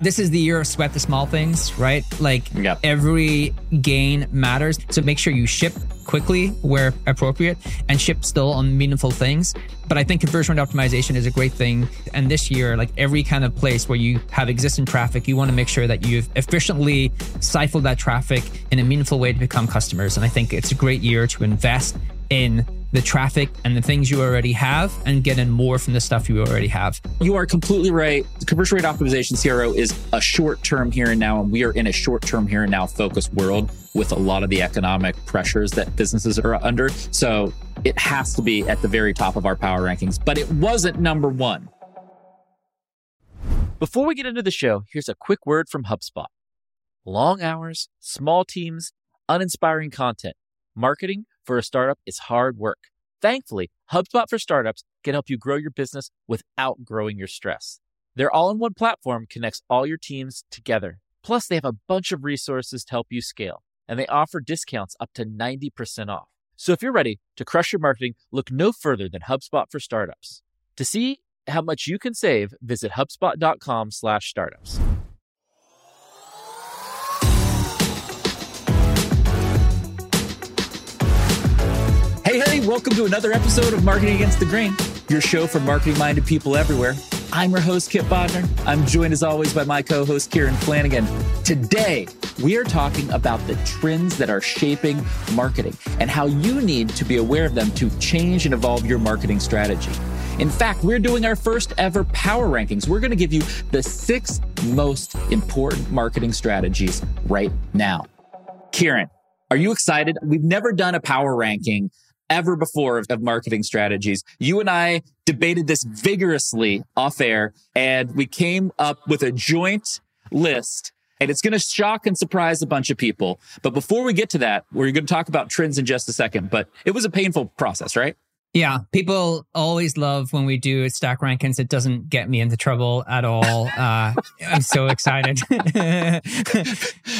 this is the year of sweat the small things, right? Like Yep. every gain matters. So make sure you ship quickly where appropriate and ship still on meaningful things. But I think conversion rate optimization is a great thing. And this year, like every kind of place where you have existing traffic, you want to make sure that you've efficiently siphoned that traffic in a meaningful way to become customers. And I think it's a great year to invest in the traffic and the things you already have and get in more from the stuff you already have. You are completely right. The Conversion rate optimization CRO is a short term here and now, and we are in a short term here and now focused world with a lot of the economic pressures that businesses are under. So it has to be at the very top of our power rankings, but it wasn't number one. Before we get into the show, here's a quick word from HubSpot. Long hours, small teams, uninspiring content. Marketing for a startup is hard work. Thankfully, HubSpot for Startups can help you grow your business without growing your stress. Their all in one platform connects all your teams together. Plus, they have a bunch of resources to help you scale, and they offer discounts up to 90% off. So if you're ready to crush your marketing, look no further than HubSpot for Startups. To see how much you can save, visit HubSpot.com welcome to another episode of Marketing Against the Grain, your show for marketing minded people everywhere. I'm your host, Kipp Bodnar. I'm joined as always by my co host, Kieran Flanagan. Today, we are talking about the trends that are shaping marketing and how you need to be aware of them to change and evolve your marketing strategy. In fact, we're doing our first ever power rankings. We're going to give you the six most important marketing strategies right now. Kieran, are you excited? We've never done a power ranking ever before of, of marketing strategies. You and I debated this vigorously off air and we came up with a joint list and it's going to shock and surprise a bunch of people. But before we get to that, we're going to talk about trends in just a second, but it was a painful process, right? Yeah, people always love when we do stack rankings. It doesn't get me into trouble at all. Uh, I'm so excited to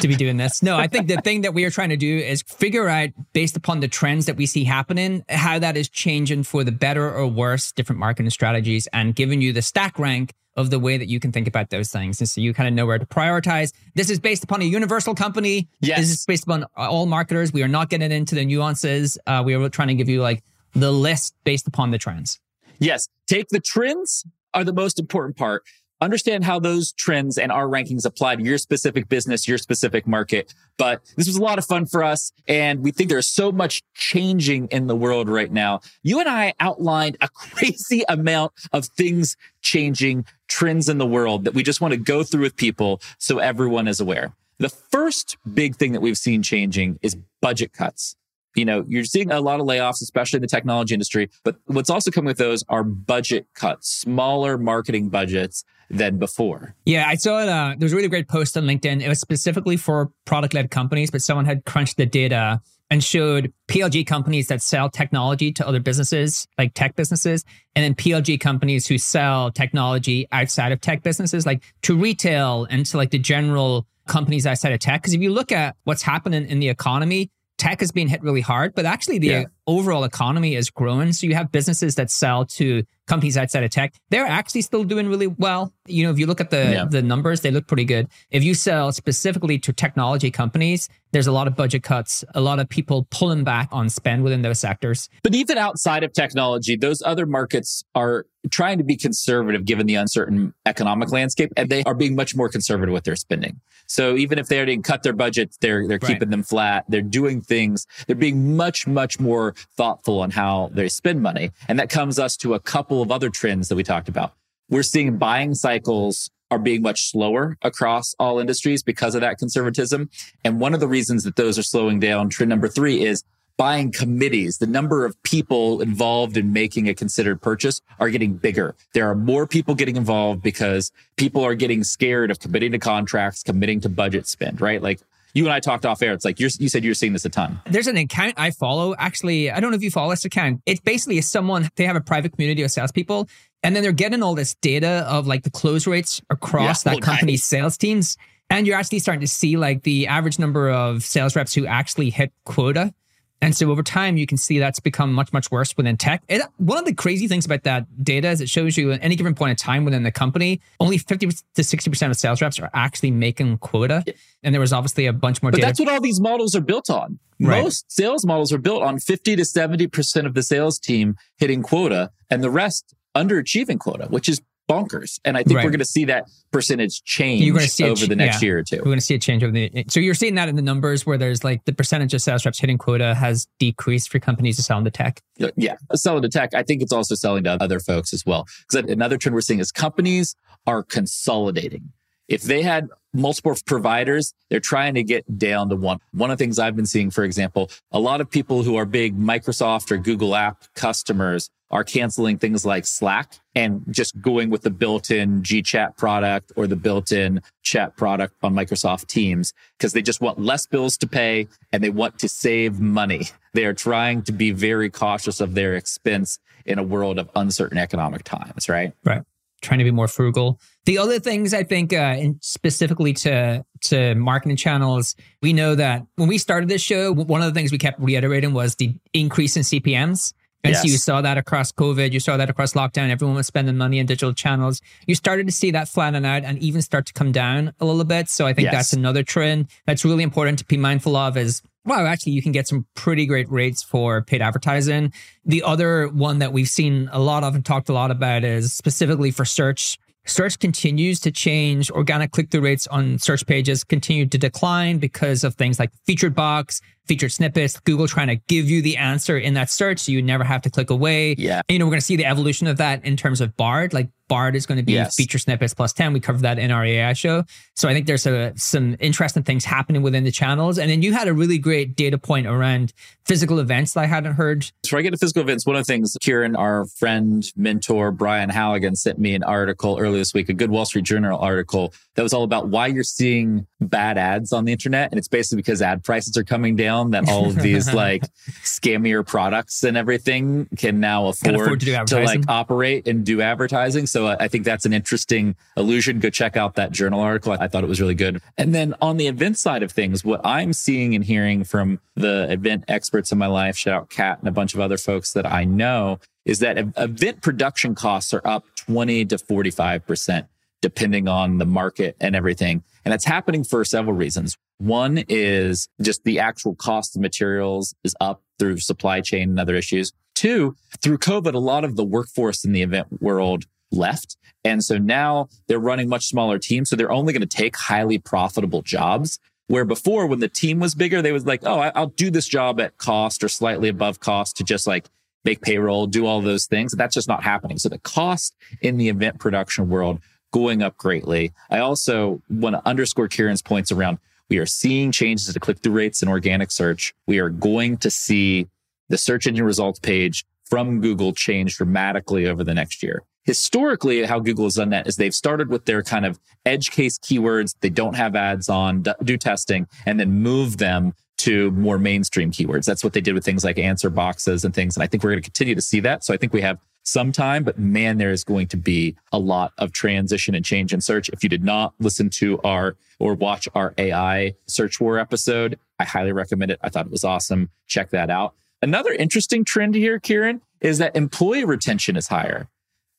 be doing this. No, I think the thing that we are trying to do is figure out, based upon the trends that we see happening, how that is changing for the better or worse, different marketing strategies, and giving you the stack rank of the way that you can think about those things. And so you kind of know where to prioritize. This is based upon a universal company. Yes. This is based upon all marketers. We are not getting into the nuances. Uh, we are trying to give you like the list based upon the trends. Yes. Take the trends are the most important part. Understand how those trends and our rankings apply to your specific business, your specific market. But this was a lot of fun for us. And we think there's so much changing in the world right now. You and I outlined a crazy amount of things changing, trends in the world that we just want to go through with people so everyone is aware. The first big thing that we've seen changing is budget cuts you know, you're seeing a lot of layoffs, especially in the technology industry. But what's also coming with those are budget cuts, smaller marketing budgets than before. Yeah, I saw it. Uh, there was a really great post on LinkedIn. It was specifically for product led companies, but someone had crunched the data and showed PLG companies that sell technology to other businesses, like tech businesses, and then PLG companies who sell technology outside of tech businesses, like to retail and to like the general companies outside of tech. Because if you look at what's happening in the economy, tech has been hit really hard, but actually the Yeah. Overall economy is growing. So you have businesses that sell to companies outside of tech. They're actually still doing really well. You know, if you look at the Yeah. the numbers, they look pretty good. If you sell specifically to technology companies, there's a lot of budget cuts, a lot of people pulling back on spend within those sectors. But even outside of technology, those other markets are trying to be conservative given the uncertain economic landscape and they are being much more conservative with their spending. So even if they already cut their budgets, they're they're Right. keeping them flat. They're doing things. They're being much much more thoughtful on how they spend money. And that comes us to a couple of other trends that we talked about. We're seeing buying cycles are being much slower across all industries because of that conservatism. And one of the reasons that those are slowing down, trend number three is buying committees. The number of people involved in making a considered purchase are getting bigger. There are more people getting involved because people are getting scared of committing to contracts, committing to budget spend, right? Like you and I talked off air. It's like you're, you said you're seeing this a ton. There's an account I follow. Actually, I don't know if you follow this account. It's basically someone, they have a private community of salespeople, and then they're getting all this data of like the close rates across Yeah. that Oh, company's nice. sales teams. And you're actually starting to see like the average number of sales reps who actually hit quota And so over time, you can see that's become much, much worse within tech. It, one of the crazy things about that data is it shows you at any given point in time within the company, only 50 to 60% of sales reps are actually making quota. And there was obviously a bunch more but data. that's what all these models are built on. Right. Most sales models are built on 50 to 70% of the sales team hitting quota and the rest underachieving quota, which is bonkers. And I think Right. we're going to see that percentage change You're gonna see over ch- the next yeah. year or two. We're going to see a change over the. So you're seeing that in the numbers where there's like the percentage of sales reps hitting quota has decreased for companies to sell into tech. Uh, yeah. Selling to tech. I think it's also selling to other folks as well. Because another trend we're seeing is companies are consolidating. If they had multiple providers, they're trying to get down to one. One of the things I've been seeing, for example, a lot of people who are big Microsoft or Google app customers are canceling things like Slack and just going with the built-in GChat product or the built-in chat product on Microsoft Teams because they just want less bills to pay and they want to save money. They are trying to be very cautious of their expense in a world of uncertain economic times, right? Right. Trying to be more frugal. The other things I think, uh, in specifically to to marketing channels, we know that when we started this show, one of the things we kept reiterating was the increase in CPMS. And so Yes. you saw that across COVID, you saw that across lockdown. Everyone was spending money in digital channels. You started to see that flatten out and even start to come down a little bit. So I think Yes. that's another trend that's really important to be mindful of. Is wow, actually, you can get some pretty great rates for paid advertising. The other one that we've seen a lot of and talked a lot about is specifically for search. Search continues to change. Organic click through rates on search pages continue to decline because of things like featured box, featured snippets, Google trying to give you the answer in that search so you never have to click away. Yeah. You know, we're going to see the evolution of that in terms of Bard. Like Bard is going to be Yes. feature snippets plus 10. We covered that in our AI show. So I think there's a, some interesting things happening within the channels. And then you had a really great data point around physical events that I hadn't heard. Before I get to physical events, one of the things Kieran, our friend, mentor, Brian Halligan sent me an article earlier this week, a good Wall Street Journal article that was all about why you're seeing bad ads on the internet. And it's basically because ad prices are coming down that all of these like scammier products and everything can now afford, Can afford to advertising. like operate and do advertising. So uh, I think that's an interesting illusion. Go check out that journal article. I thought it was really good. And then on the event side of things, what I'm seeing and hearing from the event experts in my life, shout out Kat and a bunch of other folks that I know, is that event production costs are up 20 to 45%, depending on the market and everything. And it's happening for several reasons. One is just the actual cost of materials is up through supply chain and other issues. Two, through COVID, a lot of the workforce in the event world left. And so now they're running much smaller teams. So they're only going to take highly profitable jobs. Where before, when the team was bigger, they was like, oh, I'll do this job at cost or slightly above cost to just like make payroll, do all those things. That's just not happening. So the cost in the event production world going up greatly. I also want to underscore Kieran's points around we are seeing changes to click through rates in organic search. We are going to see the search engine results page from Google change dramatically over the next year. Historically, how Google has done that is they've started with their kind of edge case keywords they don't have ads on, do testing, and then move them to more mainstream keywords. That's what they did with things like answer boxes and things. And I think we're going to continue to see that. So I think we have some time, but man, there is going to be a lot of transition and change in search. If you did not listen to our or watch our AI search war episode, I highly recommend it. I thought it was awesome. Check that out. Another interesting trend here, Kieran, is that employee retention is higher.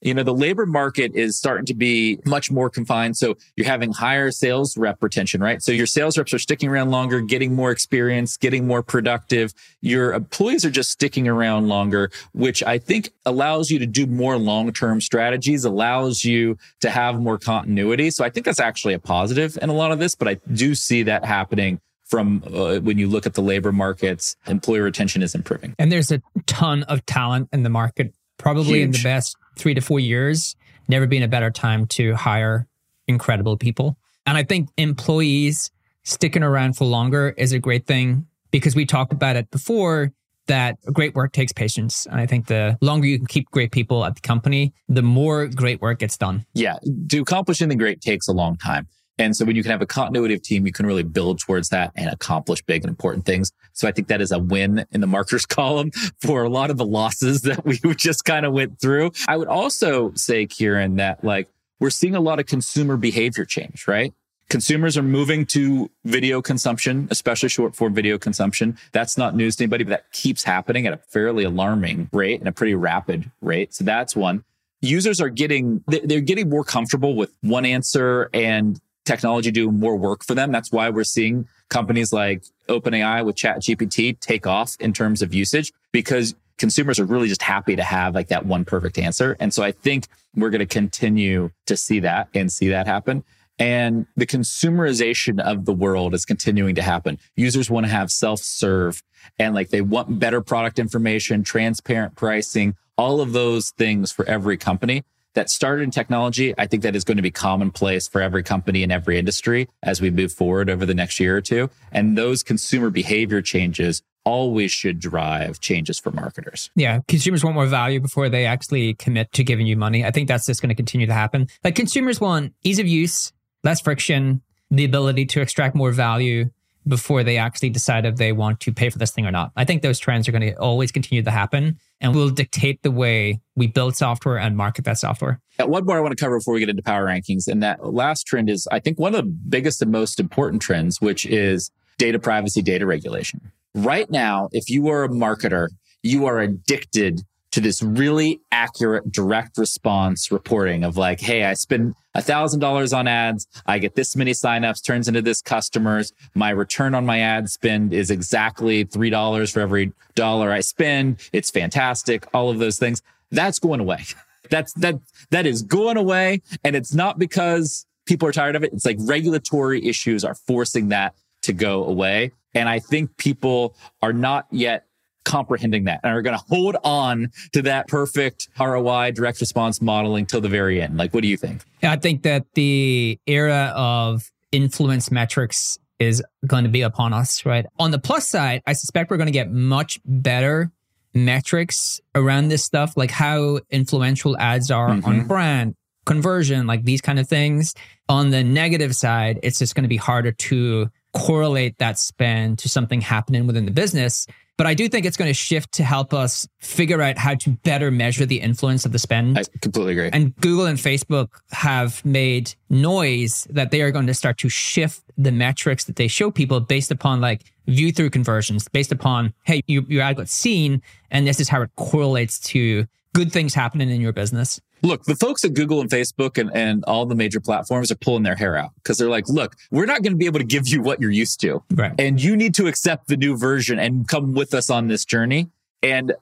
You know, the labor market is starting to be much more confined. So you're having higher sales rep retention, right? So your sales reps are sticking around longer, getting more experience, getting more productive. Your employees are just sticking around longer, which I think allows you to do more long-term strategies, allows you to have more continuity. So I think that's actually a positive in a lot of this, but I do see that happening from uh, when you look at the labor markets, employee retention is improving. And there's a ton of talent in the market, probably in the best three to four years. Never been a better time to hire incredible people. And I think employees sticking around for longer is a great thing because we talked about it before that great work takes patience. And I think the longer you can keep great people at the company, the more great work gets done. yeah, to accomplish anything great takes a long time. And so when you can have a continuity of team, you can really build towards that and accomplish big and important things. So I think that is a win in the markers column for a lot of the losses that we just kind of went through. I would also say, Kieran, that like we're seeing a lot of consumer behavior change, right? consumers are moving to video consumption, especially short form video consumption. That's not news to anybody, but that keeps happening at a fairly alarming rate and a pretty rapid rate. So that's one. Users are getting, they're getting more comfortable with one answer and technology do more work for them. That's why we're seeing companies like OpenAI with ChatGPT take off in terms of usage because consumers are really just happy to have like that one perfect answer. And so I think we're going to continue to see that and see that happen. And the consumerization of the world is continuing to happen. Users want to have self serve and like they want better product information, transparent pricing, all of those things for every company that started in technology. I think that is going to be commonplace for every company in every industry as we move forward over the next year or two. And those consumer behavior changes always should drive changes for marketers. Yeah, consumers want more value before they actually commit to giving you money. I think that's just going to continue to happen. Like consumers want ease of use, less friction, the ability to extract more value before they actually decide if they want to pay for this thing or not. I think those trends are going to always continue to happen and will dictate the way we build software and market that software. One more I want to cover before we get into power rankings. And that last trend is, I think, one of the biggest and most important trends, which is data privacy, data regulation. Right now, if you are a marketer, you are addicted to this really accurate direct response reporting of like, Hey, I spend a thousand dollars on ads. I get this many signups turns into this customers. My return on my ad spend is exactly $3 for every dollar I spend. It's fantastic. All of those things. That's going away. That's, that, that is going away. And it's not because people are tired of it. It's like regulatory issues are forcing that to go away. And I think people are not yet comprehending that and are going to hold on to that perfect ROI direct response modeling till the very end. Like, what do you think? I think that the era of influence metrics is going to be upon us, right? On the plus side, I suspect we're going to get much better metrics around this stuff, like how influential ads are mm-hmm. on brand, conversion, like these kind of things. On the negative side, it's just going to be harder to correlate that spend to something happening within the business. But I do think it's going to shift to help us figure out how to better measure the influence of the spend. I completely agree. And Google and Facebook have made noise that they are going to start to shift the metrics that they show people based upon like view through conversions, based upon, hey, you, your ad got seen, and this is how it correlates to good things happening in your business. Look, the folks at Google and Facebook and, and all the major platforms are pulling their hair out because they're like, look, we're not going to be able to give you what you're used to. Right. And you need to accept the new version and come with us on this journey. And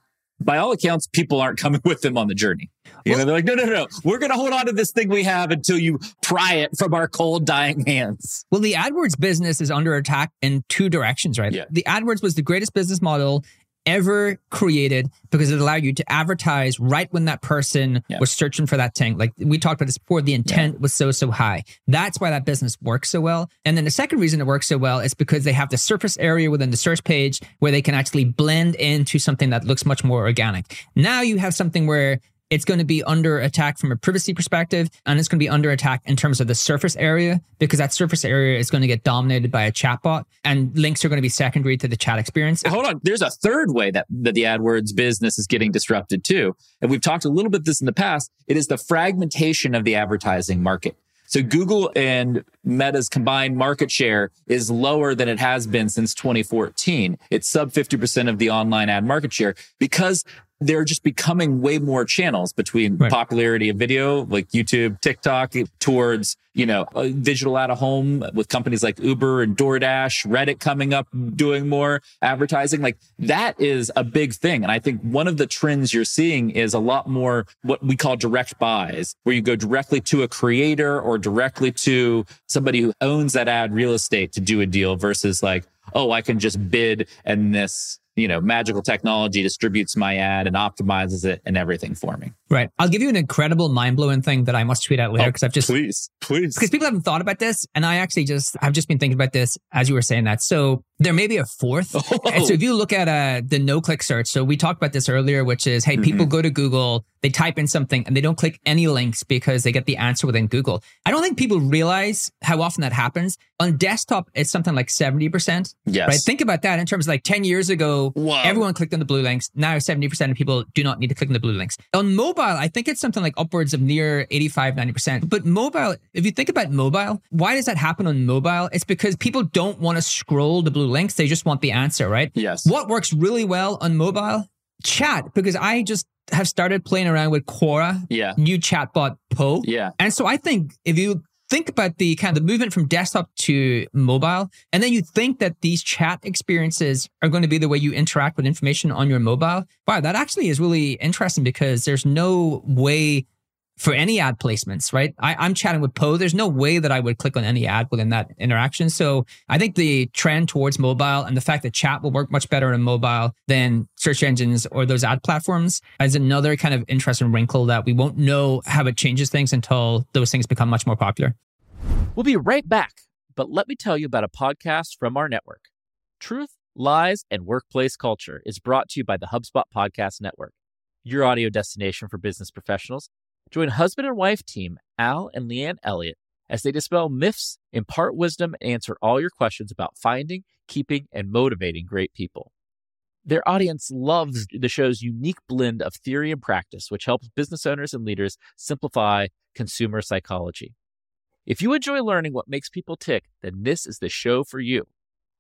by all accounts, people aren't coming with them on the journey. You well, know, they're like, no, no, no, we're going to hold on to this thing we have until you pry it from our cold, dying hands. Well, the AdWords business is under attack in two directions, right? Yeah. The AdWords was the greatest business model ever created because it allowed you to advertise right when that person yeah. was searching for that thing. Like we talked about this before, the intent yeah. was so, so high. That's why that business works so well. And then the second reason it works so well is because they have the surface area within the search page where they can actually blend into something that looks much more organic. Now you have something where it's going to be under attack from a privacy perspective, and it's going to be under attack in terms of the surface area because that surface area is going to get dominated by a chatbot, and links are going to be secondary to the chat experience. Hold on, there's a third way that, that the AdWords business is getting disrupted too, and we've talked a little bit this in the past. It is the fragmentation of the advertising market. So Google and Meta's combined market share is lower than it has been since 2014. It's sub 50% of the online ad market share because they're just becoming way more channels between right. popularity of video like YouTube, TikTok towards, you know, uh, digital out of home with companies like Uber and DoorDash, Reddit coming up doing more advertising. Like that is a big thing. And I think one of the trends you're seeing is a lot more what we call direct buys, where you go directly to a creator or directly to somebody who owns that ad real estate to do a deal versus like, oh, I can just bid and this you know, magical technology distributes my ad and optimizes it and everything for me. Right. I'll give you an incredible mind blowing thing that I must tweet out later because oh, I've just please, please, because people haven't thought about this, and I actually just I've just been thinking about this as you were saying that. So There may be a fourth. Oh. And so if you look at uh, the no click search, so we talked about this earlier, which is, hey, people Mm-hmm. go to Google, they type in something and they don't click any links because they get the answer within Google. I don't think people realize how often that happens. On desktop, it's something like 70%. Yes. Right. Think about that in terms of like 10 years ago, Wow. everyone clicked on the blue links. Now 70% of people do not need to click on the blue links. On mobile, I think it's something like upwards of near 85, 90%. But mobile, if you think about mobile, why does that happen on mobile? It's because people don't want to scroll the blue links. They just want the answer, right? Yes. What works really well on mobile? Chat, because I just have started playing around with Quora, Yeah. new chatbot Poe. Yeah. And so I think if you think about the kind of the movement from desktop to mobile, and then you think that these chat experiences are going to be the way you interact with information on your mobile, wow, that actually is really interesting because there's no way for any ad placements, right? I, I'm chatting with Poe. There's no way that I would click on any ad within that interaction. So I think the trend towards mobile and the fact that chat will work much better on mobile than search engines or those ad platforms is another kind of interesting wrinkle that we won't know how it changes things until those things become much more popular. We'll be right back, but let me tell you about a podcast from our network. Truth, Lies, and Workplace Culture is brought to you by the HubSpot Podcast Network, your audio destination for business professionals. Join husband and wife team Al and Leanne Elliott as they dispel myths, impart wisdom, and answer all your questions about finding, keeping, and motivating great people. Their audience loves the show's unique blend of theory and practice, which helps business owners and leaders simplify consumer psychology. If you enjoy learning what makes people tick, then this is the show for you.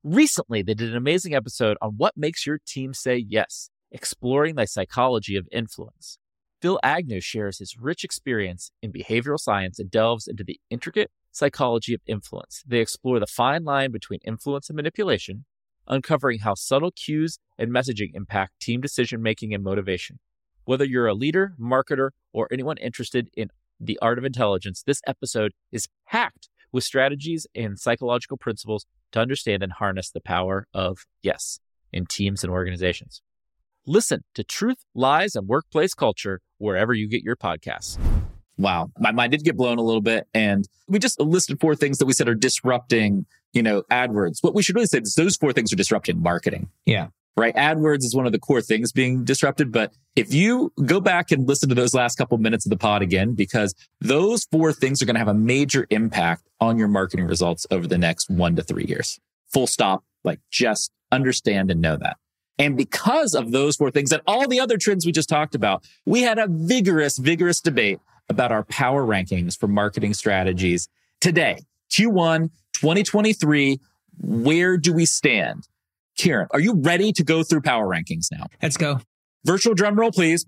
Recently, they did an amazing episode on what makes your team say yes, exploring the psychology of influence. Phil Agnew shares his rich experience in behavioral science and delves into the intricate psychology of influence. They explore the fine line between influence and manipulation, uncovering how subtle cues and messaging impact team decision making and motivation. Whether you're a leader, marketer, or anyone interested in the art of intelligence, this episode is packed with strategies and psychological principles to understand and harness the power of yes in teams and organizations. Listen to Truth, Lies, and Workplace Culture wherever you get your podcasts. Wow. My mind did get blown a little bit. And we just listed four things that we said are disrupting, you know, AdWords. What we should really say is those four things are disrupting marketing. Yeah. right? AdWords is one of the core things being disrupted. But if you go back and listen to those last couple minutes of the pod again, because those four things are going to have a major impact on your marketing results over the next one to three years. Full stop. Like just understand and know that. And because of those four things and all the other trends we just talked about, we had a vigorous, vigorous debate about our power rankings for marketing strategies today. Q1 2023. Where do we stand? Kieran, are you ready to go through power rankings now? Let's go. Virtual drum roll, please.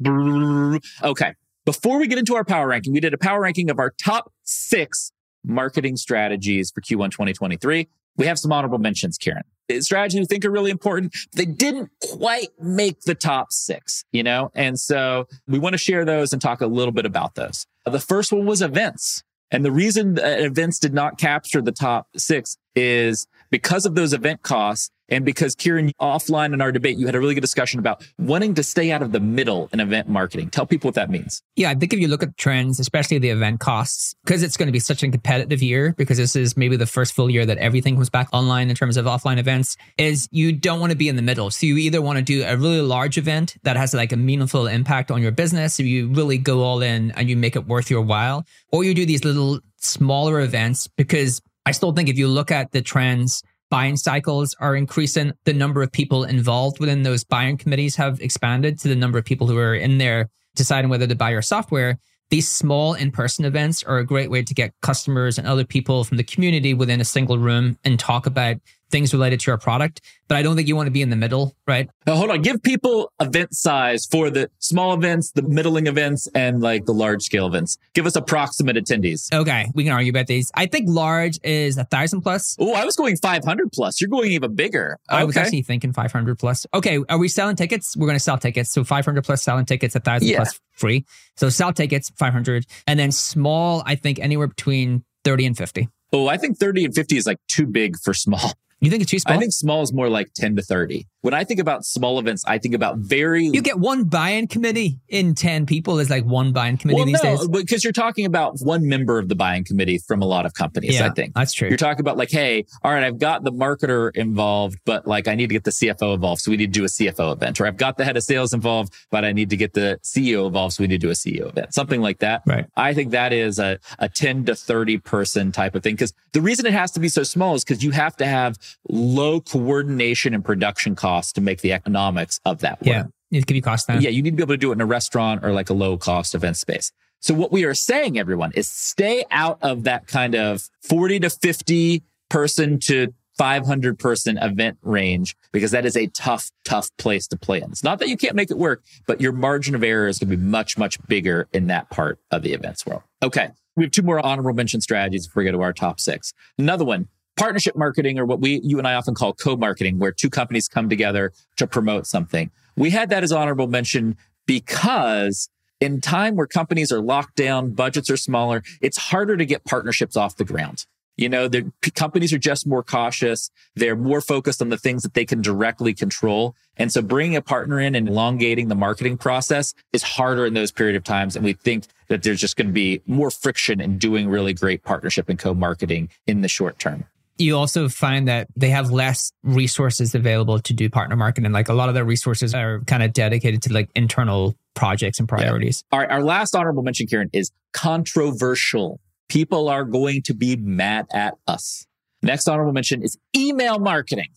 Okay. Before we get into our power ranking, we did a power ranking of our top six marketing strategies for Q1 2023. We have some honorable mentions, Kieran. Strategies we think are really important. They didn't quite make the top six, you know? And so we want to share those and talk a little bit about those. The first one was events. And the reason events did not capture the top six is because of those event costs and because Kieran offline in our debate, you had a really good discussion about wanting to stay out of the middle in event marketing. Tell people what that means. Yeah, I think if you look at trends, especially the event costs, because it's going to be such a competitive year, because this is maybe the first full year that everything comes back online in terms of offline events, is you don't want to be in the middle. So you either want to do a really large event that has like a meaningful impact on your business, so you really go all in and you make it worth your while, or you do these little smaller events because I still think if you look at the trends, buying cycles are increasing. The number of people involved within those buying committees have expanded to the number of people who are in there deciding whether to buy your software. These small in person events are a great way to get customers and other people from the community within a single room and talk about things related to your product. But I don't think you want to be in the middle, right? Now, hold on. Give people event size for the small events, the middling events, and like the large scale events. Give us approximate attendees. Okay, we can argue about these. I think large is a thousand plus. Oh, I was going 500 plus. You're going even bigger. I was actually thinking 500 plus. Okay, are we selling tickets? We're going to sell tickets. So 500 plus selling tickets, a 1,000 Yeah. plus free. So sell tickets, 500. And then small, I think anywhere between 30 and 50. Oh, I think 30 and 50 is like too big for small. You think it's too small? I think small is more like 10 to 30. When I think about small events, I think about very. You get one buy-in committee in 10 people is like one buy-in committee well, these no, days. because you're talking about one member of the buying committee from a lot of companies, Yeah, I think. that's true. You're talking about like, hey, all right, I've got the marketer involved, but like I need to get the CFO involved. So we need to do a CFO event. Or I've got the head of sales involved, but I need to get the CEO involved. So we need to do a CEO event. Something like that. Right. I think that is a, a 10 to 30 person type of thing. Cause the reason it has to be so small is because you have to have low coordination and production costs to make the economics of that work. Yeah. It could be cost down. Yeah, you need to be able to do it in a restaurant or like a low cost event space. So what we are saying, everyone, is stay out of that kind of 40 to 50 person to 500 person event range because that is a tough, tough place to play in. It's not that you can't make it work, but your margin of error is going to be much, much bigger in that part of the events world. Okay. We have two more honorable mention strategies before we go to our top six. Another one, partnership marketing or what we, you and I often call co-marketing, where two companies come together to promote something. We had that as honorable mention because in time where companies are locked down, budgets are smaller, it's harder to get partnerships off the ground. You know, the companies are just more cautious. They're more focused on the things that they can directly control. And so bringing a partner in and elongating the marketing process is harder in those period of times. And we think that there's just going to be more friction in doing really great partnership and co-marketing in the short term. You also find that they have less resources available to do partner marketing. Like a lot of their resources are kind of dedicated to like internal projects and priorities. All right. Our last honorable mention, Kieran, is controversial. People are going to be mad at us. Next honorable mention is email marketing.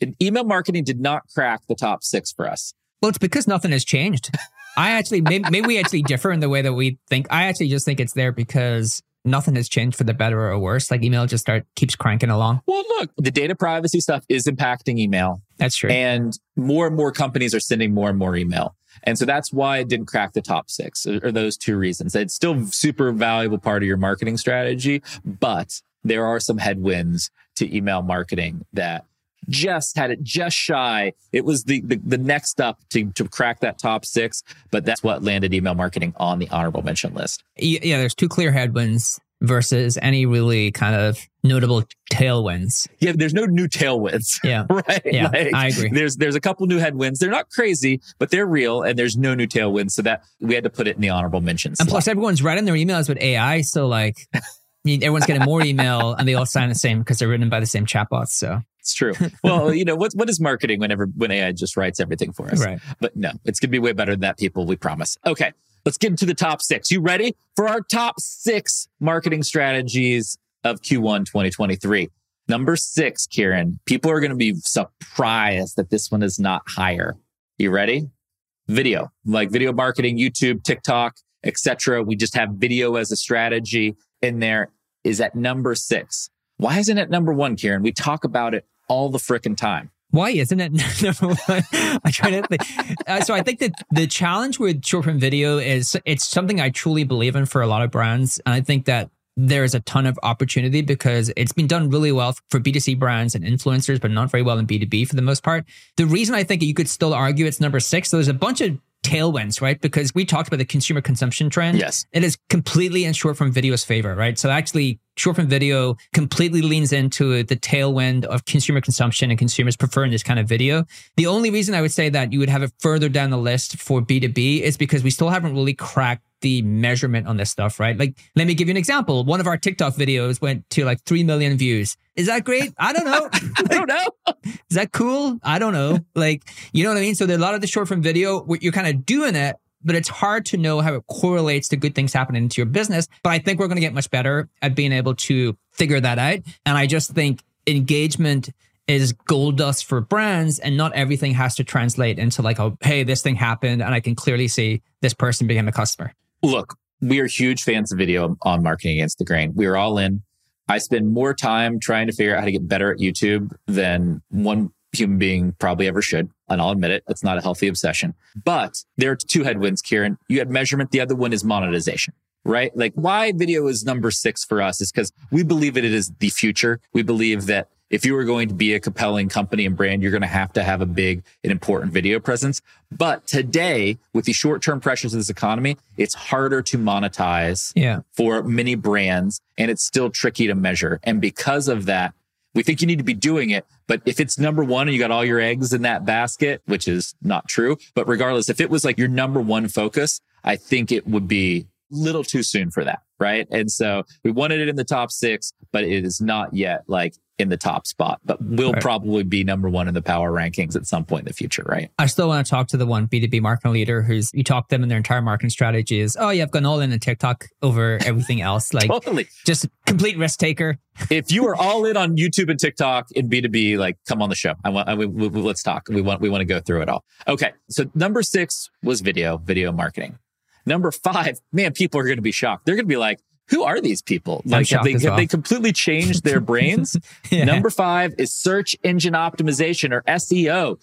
And email marketing did not crack the top six for us. Well, it's because nothing has changed. I actually, maybe, maybe we actually differ in the way that we think. I actually just think it's there because nothing has changed for the better or worse. Like email just start keeps cranking along. Well, look, the data privacy stuff is impacting email That's true. and more and more companies are sending more and more email. And so that's why it didn't crack the top six or those two reasons. It's still super valuable part of your marketing strategy, but there are some headwinds to email marketing that just had it just shy. It was the, the, the next up to, to crack that top six, but that's what landed email marketing on the honorable mention list. Yeah, there's two clear headwinds versus any really kind of notable tailwinds. Yeah, there's no new tailwinds. Yeah. right? Yeah, I agree. There's there's a couple new headwinds. They're not crazy, but they're real, and there's no new tailwinds. So that we had to put it in the honorable mentions. And plus, everyone's writing their emails with AI. So, like, you- everyone's getting more email and they all sign the same because they're written by the same chatbots. So, It's true. Well, you know what what is marketing whenever when AI just writes everything for us? Right. But no, it's gonna be way better than that, people. We promise. Okay, let's get into the top six. You ready for our top six marketing strategies of Q1 2023? Number six, Kieran. People are gonna be surprised that this one is not higher. You ready? Video, like video marketing, YouTube, TikTok, etc. We just have video as a strategy in there. Is at number six. Why isn't it number one, Kieran? We talk about it all the frickin' time. why isn't it number one? I try to think. Uh, so, I think that the challenge with short form video is it's something I truly believe in for a lot of brands. And I think that there's a ton of opportunity because it's been done really well for B2C brands and influencers, but not very well in B2B for the most part. The reason I think you could still argue it's number six, so there's a bunch of tailwinds, right? Because we talked about the consumer consumption trend. Yes. It is completely in short form video's favor, right? So actually short form video completely leans into the tailwind of consumer consumption and consumers preferring this kind of video. The only reason I would say that you would have it further down the list for B2B is because we still haven't really cracked the measurement on this stuff, right? Like, let me give you an example. One of our TikTok videos went to like 3 million views. Is that great? I don't know. I don't know. Is that cool? I don't know. Like, you know what I mean? So a lot of the short form video you're kind of doing it, but it's hard to know how it correlates to good things happening to your business. But I think we're going to get much better at being able to figure that out. And I just think engagement is gold dust for brands and not everything has to translate into like, oh, hey, this thing happened and I can clearly see this person became a customer. Look, we are huge fans of video on marketing against the grain. We are all in. I spend more time trying to figure out how to get better at YouTube than one human being probably ever should. And I'll admit it, it's not a healthy obsession. But there are two headwinds, Kieran. You had measurement. The other one is monetization, right? Like why video is number six for us is because we believe that it is the future. We believe that if you are going to be a compelling company and brand, you're going to have to have a big and important video presence. But today, with the short term pressures of this economy, it's harder to monetize Yeah. for many brands and it's still tricky to measure. And because of that, We think you need to be doing it. But if it's number one and you got all your eggs in that basket, which is not true, but regardless, if it was like your number one focus, I think it would be a little too soon for that. Right. And so we wanted it in the top six, but it is not yet like in the top spot, but will right. probably be number one in the power rankings at some point in the future, right? I still want to talk to the one B2B marketing leader who's you talk them and their entire marketing strategy is, oh yeah, I've gone all in on TikTok over everything else. Like totally just complete risk taker. if you are all in on YouTube and TikTok in B2B, like come on the show. I want, I, we, we, let's talk. We want, we want to go through it all. Okay. So number six was video, video marketing. Number five, man, people are going to be shocked. They're going to be like, who are these people? Like have they, well. they completely changed their brains? yeah. Number five is search engine optimization or SEO.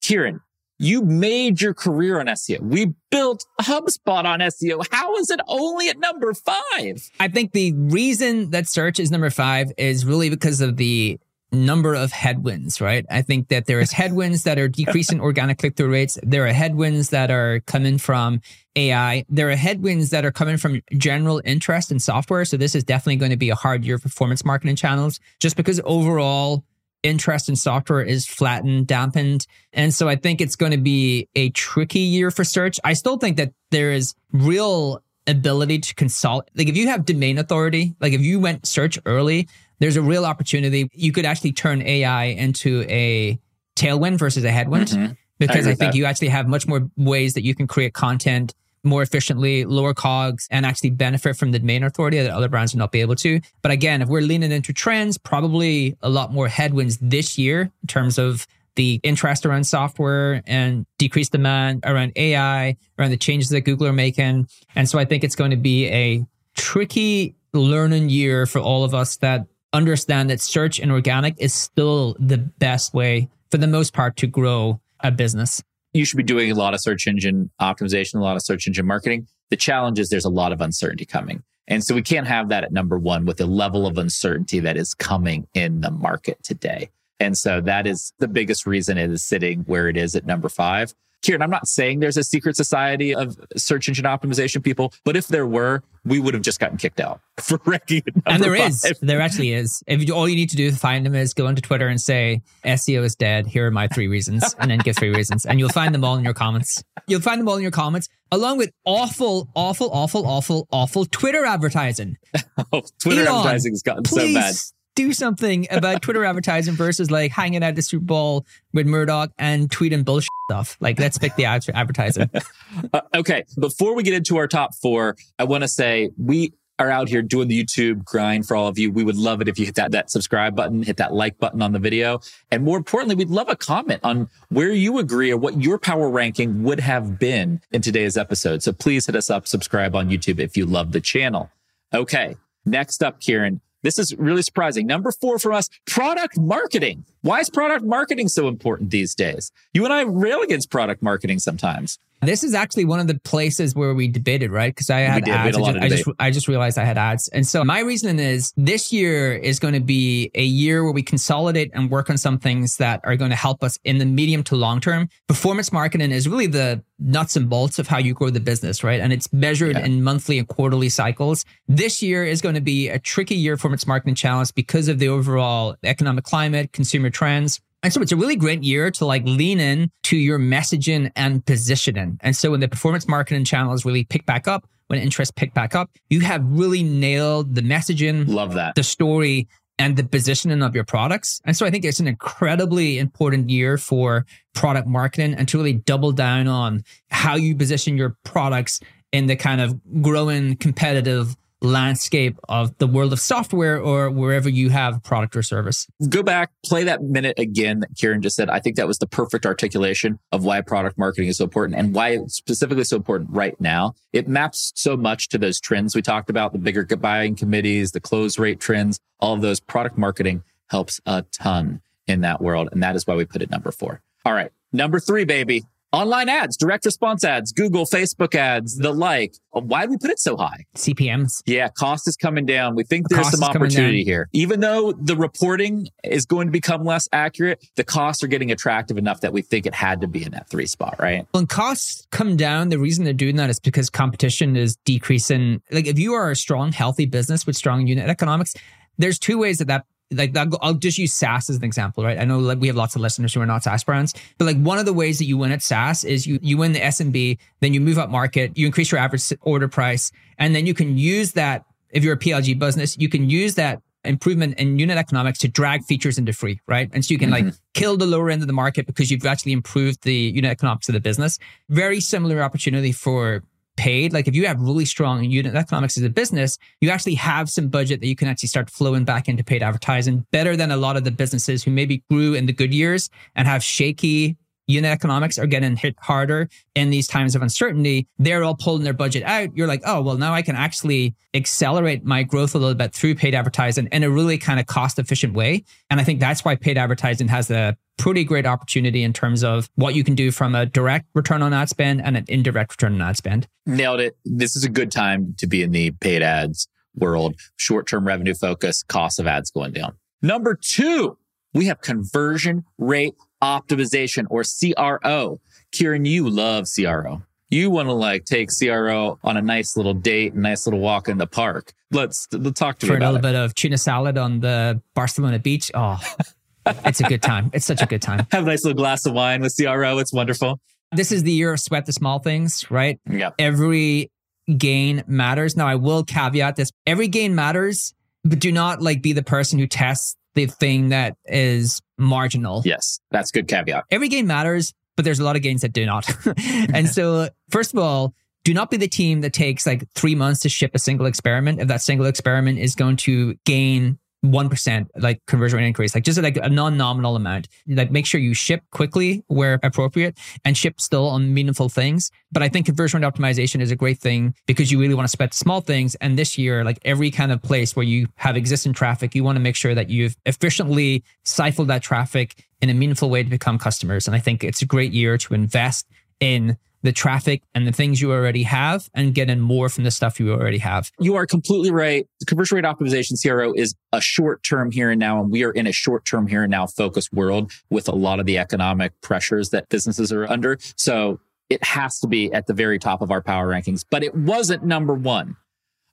Kieran, you made your career on SEO. We built HubSpot on SEO. How is it only at number five? I think the reason that search is number five is really because of the number of headwinds, right? I think that there is headwinds that are decreasing organic click through rates. There are headwinds that are coming from AI. There are headwinds that are coming from general interest in software. So this is definitely going to be a hard year for performance marketing channels just because overall interest in software is flattened, dampened. And so I think it's going to be a tricky year for search. I still think that there is real ability to consult. Like if you have domain authority, like if you went search early, there's a real opportunity. You could actually turn AI into a tailwind versus a headwind mm-hmm. because I, I think that. you actually have much more ways that you can create content more efficiently, lower cogs, and actually benefit from the domain authority that other brands will not be able to. But again, if we're leaning into trends, probably a lot more headwinds this year in terms of the interest around software and decreased demand around AI, around the changes that Google are making. And so I think it's going to be a tricky learning year for all of us that understand that search and organic is still the best way for the most part to grow a business. You should be doing a lot of search engine optimization, a lot of search engine marketing. The challenge is there's a lot of uncertainty coming. And so we can't have that at number one with the level of uncertainty that is coming in the market today. And so that is the biggest reason it is sitting where it is at number five. Kieran, I'm not saying there's a secret society of search engine optimization people, but if there were, we would have just gotten kicked out for ranking. And there five. is, there actually is. If you, all you need to do to find them is go into Twitter and say SEO is dead. Here are my three reasons, and then give three reasons, and you'll find them all in your comments. You'll find them all in your comments, along with awful, awful, awful, awful, awful Twitter advertising. oh, Twitter Elon, advertising has gotten so bad do something about Twitter advertising versus like hanging out at the Super Bowl with Murdoch and tweeting bullshit stuff. Like, let's pick the advertising. uh, okay. Before we get into our top four, I want to say we are out here doing the YouTube grind for all of you. We would love it if you hit that, that subscribe button, hit that like button on the video. And more importantly, we'd love a comment on where you agree or what your power ranking would have been in today's episode. So please hit us up, subscribe on YouTube if you love the channel. Okay. Next up, Kieran, this is really surprising. Number four for us, product marketing. Why is product marketing so important these days? You and I rail against product marketing sometimes. This is actually one of the places where we debated, right? Because I had ads. I just, I, just, I just realized I had ads. And so my reasoning is this year is going to be a year where we consolidate and work on some things that are going to help us in the medium to long term. Performance marketing is really the nuts and bolts of how you grow the business, right? And it's measured yeah. in monthly and quarterly cycles. This year is going to be a tricky year for performance marketing challenge because of the overall economic climate, consumer trends. And so it's a really great year to like lean in to your messaging and positioning. And so when the performance marketing channels really pick back up, when interest pick back up, you have really nailed the messaging, love that, the story, and the positioning of your products. And so I think it's an incredibly important year for product marketing and to really double down on how you position your products in the kind of growing competitive landscape of the world of software or wherever you have product or service. Go back, play that minute again that Kieran just said. I think that was the perfect articulation of why product marketing is so important and why it's specifically so important right now. It maps so much to those trends we talked about, the bigger buying committees, the close rate trends, all of those product marketing helps a ton in that world. And that is why we put it number four. All right. Number three, baby. Online ads, direct response ads, Google, Facebook ads, the like. Why do we put it so high? CPMs. Yeah, cost is coming down. We think there's some opportunity here. Even though the reporting is going to become less accurate, the costs are getting attractive enough that we think it had to be in that three spot, right? When costs come down, the reason they're doing that is because competition is decreasing. Like if you are a strong, healthy business with strong unit economics, there's two ways that that like I'll, just use SaaS as an example, right? I know like we have lots of listeners who are not SaaS brands, but like one of the ways that you win at SaaS is you you win the SMB, then you move up market, you increase your average order price, and then you can use that. If you're a PLG business, you can use that improvement in unit economics to drag features into free, right? And so you can mm-hmm. like kill the lower end of the market because you've actually improved the unit economics of the business. Very similar opportunity for paid. Like if you have really strong unit economics as a business, you actually have some budget that you can actually start flowing back into paid advertising better than a lot of the businesses who maybe grew in the good years and have shaky unit economics are getting hit harder in these times of uncertainty. They're all pulling their budget out. You're like, oh, well, now I can actually accelerate my growth a little bit through paid advertising in a really kind of cost efficient way. And I think that's why paid advertising has a pretty great opportunity in terms of what you can do from a direct return on ad spend and an indirect return on ad spend. Nailed it. This is a good time to be in the paid ads world. Short term revenue focus, cost of ads going down. Number two, we have conversion rate optimization or CRO. Kieran, you love CRO. You want to like take CRO on a nice little date, a nice little walk in the park. Let's, let's talk to For a little it. bit of tuna salad on the Barcelona beach. Oh, it's a good time. It's such a good time. Have a nice little glass of wine with CRO. It's wonderful. This is the year of sweat the small things, right? Yeah. Every gain matters. Now, I will caveat this. Every gain matters, but do not like be the person who tests the thing that is marginal. Yes, that's good caveat. Every gain matters, but there's a lot of gains that do not. and so, first of all, do not be the team that takes like three months to ship a single experiment if that single experiment is going to gain 1% like conversion rate increase, like just like a non-nominal amount. Like make sure you ship quickly where appropriate and ship still on meaningful things. But I think conversion rate optimization is a great thing because you really want to spend small things. And this year, like every kind of place where you have existing traffic, you want to make sure that you've efficiently siphoned that traffic in a meaningful way to become customers. And I think it's a great year to invest in the traffic and the things you already have and getting more from the stuff you already have. You are completely right. The conversion rate optimization CRO is a short term here and now. And we are in a short term here and now focused world with a lot of the economic pressures that businesses are under. So it has to be at the very top of our power rankings, but it wasn't number one.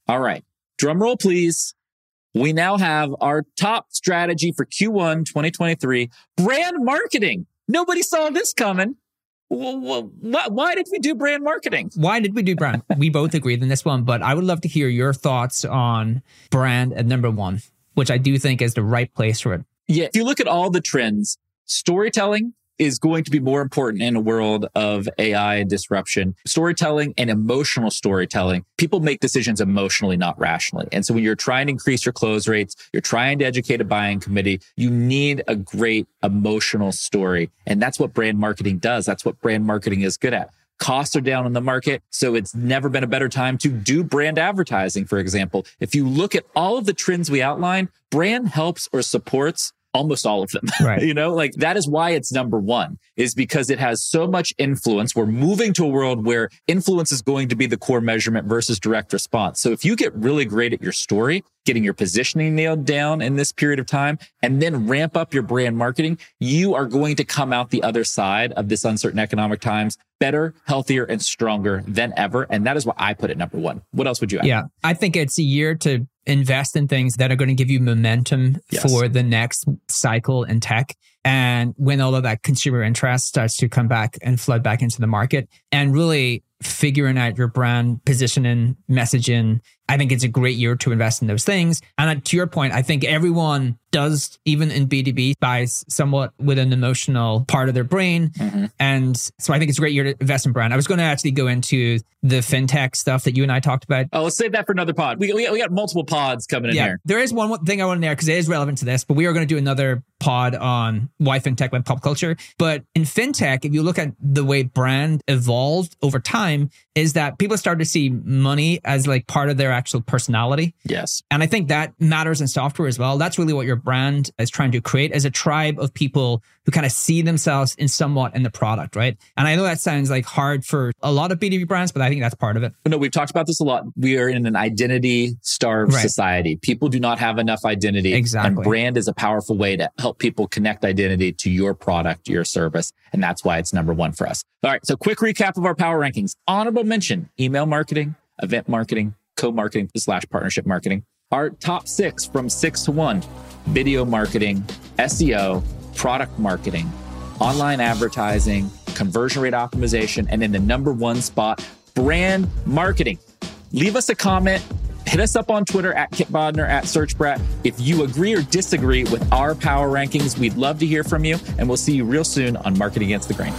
All right. Drum roll, please. We now have our top strategy for Q1 2023 brand marketing. Nobody saw this coming why did we do brand marketing? Why did we do brand? we both agreed in this one, but I would love to hear your thoughts on brand at number one, which I do think is the right place for it. Yeah. If you look at all the trends, storytelling is going to be more important in a world of AI and disruption. Storytelling and emotional storytelling. People make decisions emotionally, not rationally. And so when you're trying to increase your close rates, you're trying to educate a buying committee, you need a great emotional story. And that's what brand marketing does. That's what brand marketing is good at. Costs are down in the market. So it's never been a better time to do brand advertising, for example. If you look at all of the trends we outlined, brand helps or supports almost all of them. Right. you know, like that is why it's number one is because it has so much influence. We're moving to a world where influence is going to be the core measurement versus direct response. So if you get really great at your story, getting your positioning nailed down in this period of time, and then ramp up your brand marketing, you are going to come out the other side of this uncertain economic times better, healthier, and stronger than ever. And that is why I put it number one. What else would you add? Yeah, I think it's a year to invest in things that are going to give you momentum yes. for the next cycle in tech. And when all of that consumer interest starts to come back and flood back into the market and really figuring out your brand positioning, messaging, I think it's a great year to invest in those things. And to your point, I think everyone does, even in B2B, buys somewhat with an emotional part of their brain. Mm-hmm. And so I think it's a great year to invest in brand. I was going to actually go into the fintech stuff that you and I talked about. Oh, let's save that for another pod. We, we, we got multiple pods coming in yeah, here. There is one thing I want to there because it is relevant to this, but we are going to do another pod on why fintech went pop culture. But in fintech, if you look at the way brand evolved over time, is that people start to see money as like part of their actual personality. Yes. And I think that matters in software as well. That's really what your brand is trying to create as a tribe of people who kind of see themselves in somewhat in the product, right? And I know that sounds like hard for a lot of B2B brands, but I think that's part of it. No, we've talked about this a lot. We are in an identity starved right. society. People do not have enough identity. Exactly. And brand is a powerful way to help people connect identity to your product, your service. And that's why it's number one for us. All right. So quick recap of our power rankings. Honorable mention, email marketing, event marketing, co-marketing slash partnership marketing. Our top six from six to one video marketing, SEO, product marketing, online advertising, conversion rate optimization, and in the number one spot, brand marketing. Leave us a comment. Hit us up on Twitter at Kipp Bodnar at SearchBrat. If you agree or disagree with our power rankings, we'd love to hear from you, and we'll see you real soon on Marketing Against the Grain.